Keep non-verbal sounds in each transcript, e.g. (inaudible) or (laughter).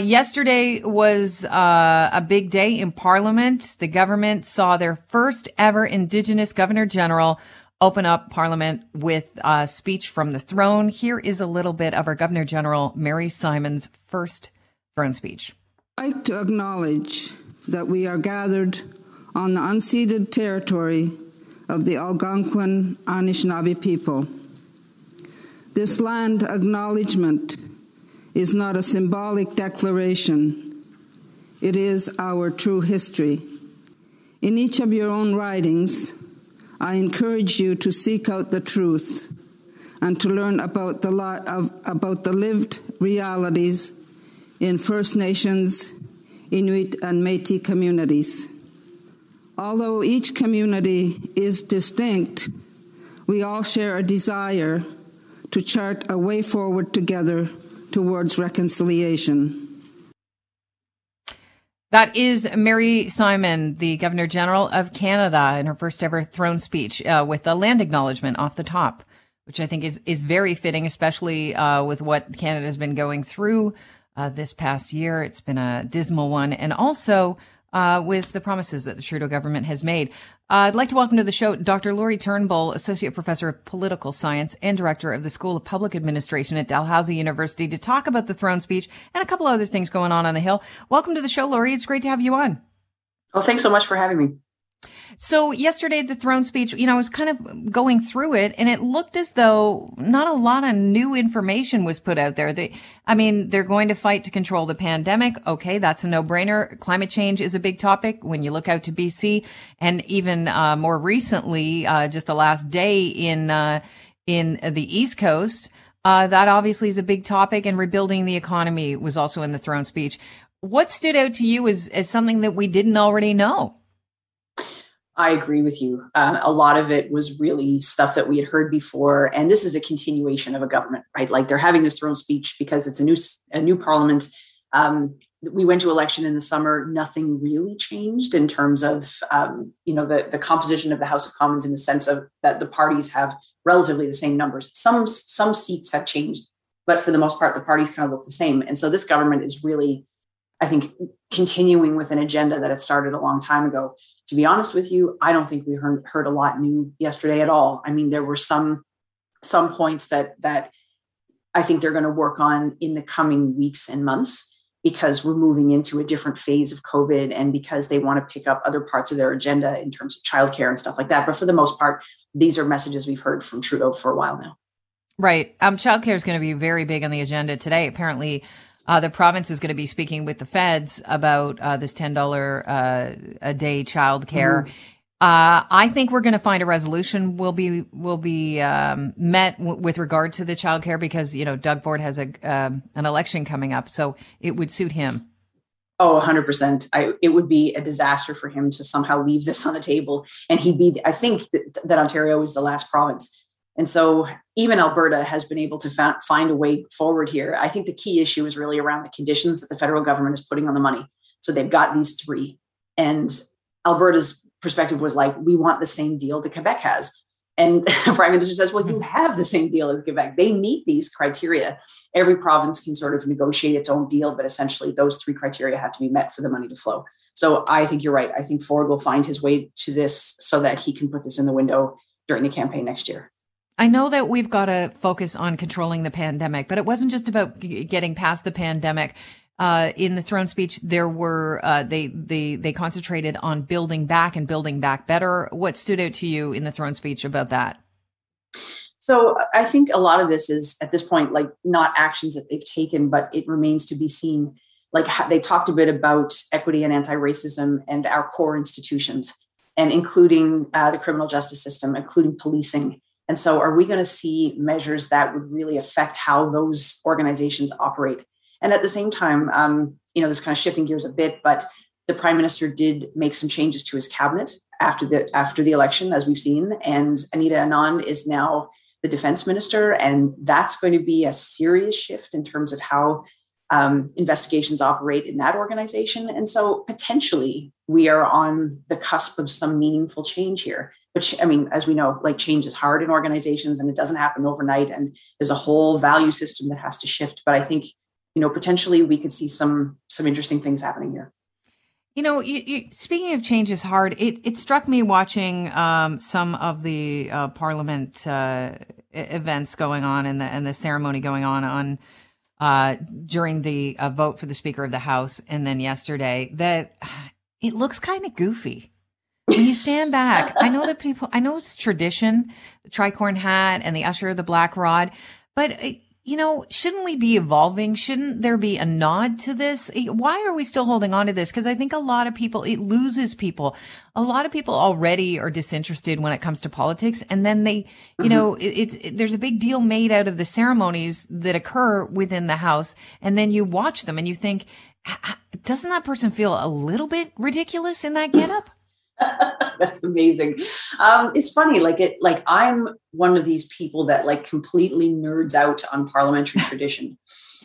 Yesterday was uh, a big day in Parliament. The government saw their first ever Indigenous Governor General open up Parliament with a speech from the throne. Here is a little bit of our Governor General Mary Simon's first throne speech. I'd like to acknowledge that we are gathered on the unceded territory of the Algonquin Anishinaabe people. This land acknowledgement is not a symbolic declaration, it is our true history. In each of your own writings, I encourage you to seek out the truth and to learn about the, li- of, about the lived realities in First Nations, Inuit, and Metis communities. Although each community is distinct, we all share a desire to chart a way forward together towards reconciliation. That is Mary Simon, the Governor General of Canada, in her first ever throne speech uh, with a land acknowledgement off the top, which I think is, is very fitting, especially uh, with what Canada has been going through uh, this past year. It's been a dismal one. And also, uh, with the promises that the Trudeau government has made. Uh, I'd like to welcome to the show Dr. Lori Turnbull, Associate Professor of Political Science and Director of the School of Public Administration at Dalhousie University, to talk about the throne speech and a couple other things going on on the Hill. Welcome to the show, Lori. It's great to have you on. Well, thanks so much for having me. So yesterday, the throne speech, you know, I was kind of going through it and it looked as though not a lot of new information was put out there. They, I mean, they're going to fight to control the pandemic. Okay. That's a no brainer. Climate change is a big topic when you look out to BC and even, uh, more recently, uh, just the last day in, uh, in the East Coast. Uh, that obviously is a big topic and rebuilding the economy was also in the throne speech. What stood out to you as, as something that we didn't already know? I agree with you. Um, a lot of it was really stuff that we had heard before, and this is a continuation of a government, right? Like they're having this throne speech because it's a new a new parliament. Um, we went to election in the summer. Nothing really changed in terms of um, you know the the composition of the House of Commons in the sense of that the parties have relatively the same numbers. Some some seats have changed, but for the most part, the parties kind of look the same. And so this government is really I think continuing with an agenda that had started a long time ago. To be honest with you, I don't think we heard, heard a lot new yesterday at all. I mean, there were some some points that that I think they're going to work on in the coming weeks and months because we're moving into a different phase of COVID and because they want to pick up other parts of their agenda in terms of childcare and stuff like that. But for the most part, these are messages we've heard from Trudeau for a while now. Right. Um, childcare is going to be very big on the agenda today. Apparently, uh, the province is going to be speaking with the feds about uh, this ten dollar uh, a day child care. Mm-hmm. Uh, I think we're going to find a resolution will be will be um, met w- with regard to the child care because you know Doug Ford has a um, an election coming up, so it would suit him. Oh, 100%. I, it would be a disaster for him to somehow leave this on the table. And he'd be, I think that, that Ontario is the last province and so even Alberta has been able to fa- find a way forward here. I think the key issue is really around the conditions that the federal government is putting on the money. So they've got these three. And Alberta's perspective was like, we want the same deal that Quebec has. And (laughs) the Prime Minister says, well, you mm-hmm. have the same deal as Quebec. They meet these criteria. Every province can sort of negotiate its own deal, but essentially those three criteria have to be met for the money to flow. So I think you're right. I think Ford will find his way to this so that he can put this in the window during the campaign next year. I know that we've got to focus on controlling the pandemic, but it wasn't just about g- getting past the pandemic. Uh, in the throne speech, there were uh, they they they concentrated on building back and building back better. What stood out to you in the throne speech about that? So I think a lot of this is at this point like not actions that they've taken, but it remains to be seen. Like they talked a bit about equity and anti-racism and our core institutions, and including uh, the criminal justice system, including policing and so, are we going to see measures that would really affect how those organizations operate? And at the same time, um, you know, this kind of shifting gears a bit, but the prime minister did make some changes to his cabinet after the after the election, as we've seen. And Anita Anand is now the defense minister, and that's going to be a serious shift in terms of how um, investigations operate in that organization. And so, potentially, we are on the cusp of some meaningful change here which I mean, as we know, like change is hard in organizations and it doesn't happen overnight. And there's a whole value system that has to shift. But I think you know, potentially we could see some some interesting things happening here. You know, you, you, speaking of change is hard. It, it struck me watching um, some of the uh, Parliament uh, events going on and the and the ceremony going on on uh, during the uh, vote for the Speaker of the House, and then yesterday that it looks kind of goofy. When you stand back, I know that people, I know it's tradition, the tricorn hat and the usher, the black rod, but uh, you know, shouldn't we be evolving? Shouldn't there be a nod to this? Why are we still holding on to this? Because I think a lot of people, it loses people. A lot of people already are disinterested when it comes to politics. And then they, you mm-hmm. know, it, it's, it, there's a big deal made out of the ceremonies that occur within the house. And then you watch them and you think, doesn't that person feel a little bit ridiculous in that getup? (laughs) That's amazing. Um, it's funny, like it, like I'm one of these people that like completely nerds out on parliamentary (laughs) tradition,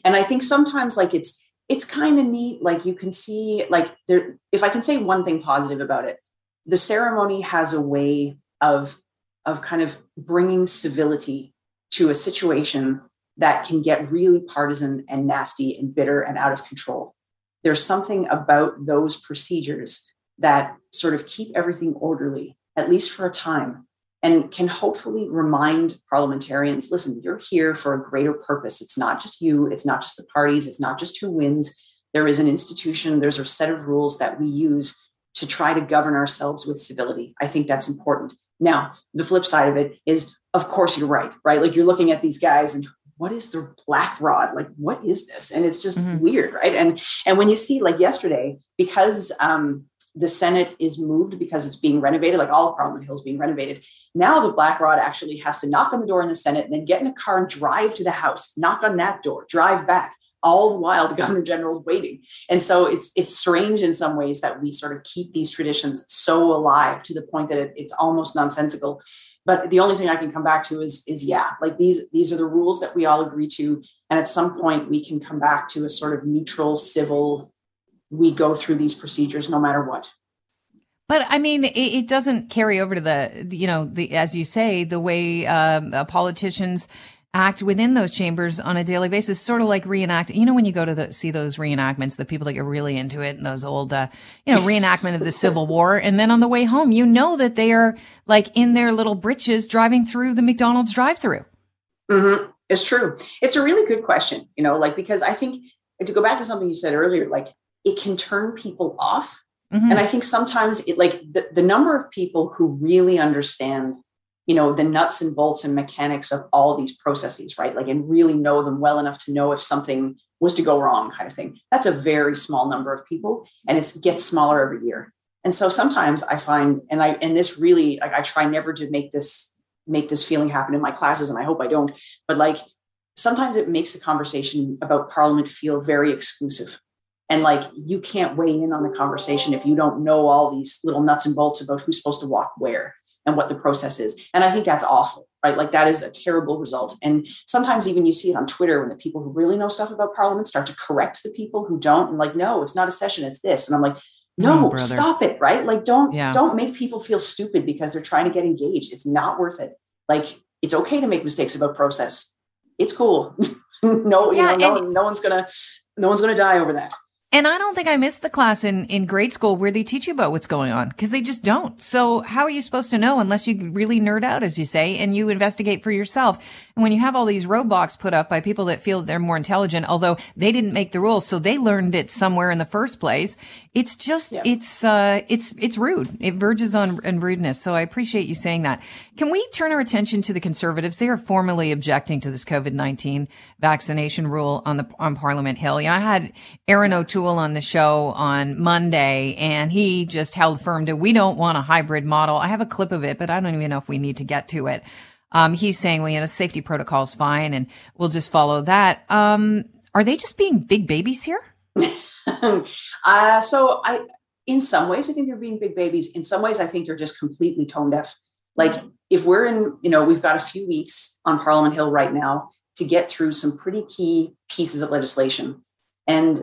and I think sometimes like it's it's kind of neat. Like you can see, like there. If I can say one thing positive about it, the ceremony has a way of of kind of bringing civility to a situation that can get really partisan and nasty and bitter and out of control. There's something about those procedures that sort of keep everything orderly, at least for a time, and can hopefully remind parliamentarians listen, you're here for a greater purpose. It's not just you, it's not just the parties, it's not just who wins. There is an institution, there's a set of rules that we use to try to govern ourselves with civility. I think that's important. Now, the flip side of it is, of course, you're right, right? Like you're looking at these guys and what is the black rod? Like, what is this? And it's just mm-hmm. weird, right? And and when you see like yesterday, because um, the Senate is moved because it's being renovated, like all of Parliament Hill is being renovated. Now the Black Rod actually has to knock on the door in the Senate and then get in a car and drive to the House, knock on that door, drive back. All the while, the (laughs) Governor General waiting, and so it's it's strange in some ways that we sort of keep these traditions so alive to the point that it, it's almost nonsensical. But the only thing I can come back to is is yeah, like these these are the rules that we all agree to, and at some point we can come back to a sort of neutral, civil we go through these procedures no matter what. But I mean, it, it, doesn't carry over to the, you know, the as you say, the way um, uh, politicians act within those chambers on a daily basis, sort of like reenact. You know, when you go to the, see those reenactments, the people that get really into it, and those old, uh, you know, reenactment of the (laughs) Civil War, and then on the way home, you know that they are like in their little britches driving through the McDonald's drive-through. Mm-hmm. It's true. It's a really good question. You know, like because I think to go back to something you said earlier, like it can turn people off. Mm-hmm. And I think sometimes it like the, the number of people who really understand, you know, the nuts and bolts and mechanics of all these processes, right? Like, and really know them well enough to know if something was to go wrong, kind of thing. That's a very small number of people, and it gets smaller every year. And so sometimes I find, and I, and this really, like, I try never to make this make this feeling happen in my classes, and I hope I don't. But like, sometimes it makes the conversation about Parliament feel very exclusive and like you can't weigh in on the conversation if you don't know all these little nuts and bolts about who's supposed to walk where and what the process is. And i think that's awful right? Like that is a terrible result. And sometimes even you see it on twitter when the people who really know stuff about parliament start to correct the people who don't and like no it's not a session it's this. And i'm like mm, no oh, stop it right? Like don't yeah. don't make people feel stupid because they're trying to get engaged. It's not worth it. Like it's okay to make mistakes about process. It's cool. (laughs) No yeah, you know no, no one's gonna no one's gonna die over that and I don't think I missed the class in, in grade school where they teach you about what's going on because they just don't. So how are you supposed to know unless you really nerd out, as you say, and you investigate for yourself? And when you have all these roadblocks put up by people that feel they're more intelligent, although they didn't make the rules, so they learned it somewhere in the first place. It's just, yeah. it's, uh, it's, it's rude. It verges on, on rudeness. So I appreciate you saying that. Can we turn our attention to the conservatives? They are formally objecting to this COVID-19 vaccination rule on the, on Parliament Hill. You know, I had Erin O'Toole on the show on Monday and he just held firm to, we don't want a hybrid model. I have a clip of it, but I don't even know if we need to get to it. Um, he's saying, well, you know, safety protocol is fine and we'll just follow that. Um, are they just being big babies here? (laughs) uh, so I, in some ways, I think they're being big babies. In some ways, I think they're just completely tone deaf. Like if we're in, you know, we've got a few weeks on Parliament Hill right now to get through some pretty key pieces of legislation. And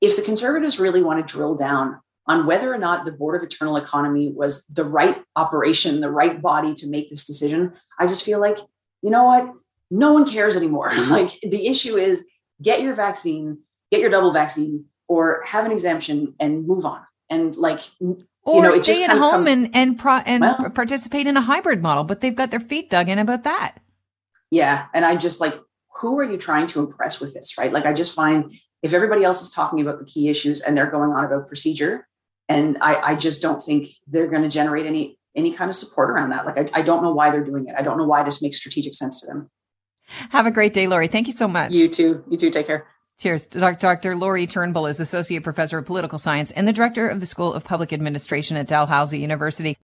if the conservatives really want to drill down on whether or not the Board of Internal Economy was the right operation, the right body to make this decision, I just feel like, you know what? No one cares anymore. (laughs) like the issue is get your vaccine, get your double vaccine, or have an exemption and move on. And like, or you know, stay at home come, and and pro, and well, participate in a hybrid model. But they've got their feet dug in about that. Yeah, and I just like, who are you trying to impress with this, right? Like, I just find if everybody else is talking about the key issues and they're going on about procedure, and I, I just don't think they're going to generate any any kind of support around that. Like, I, I don't know why they're doing it. I don't know why this makes strategic sense to them. Have a great day, Lori. Thank you so much. You too. You too. Take care. Cheers. Dr. Lori Turnbull is Associate Professor of Political Science and the Director of the School of Public Administration at Dalhousie University.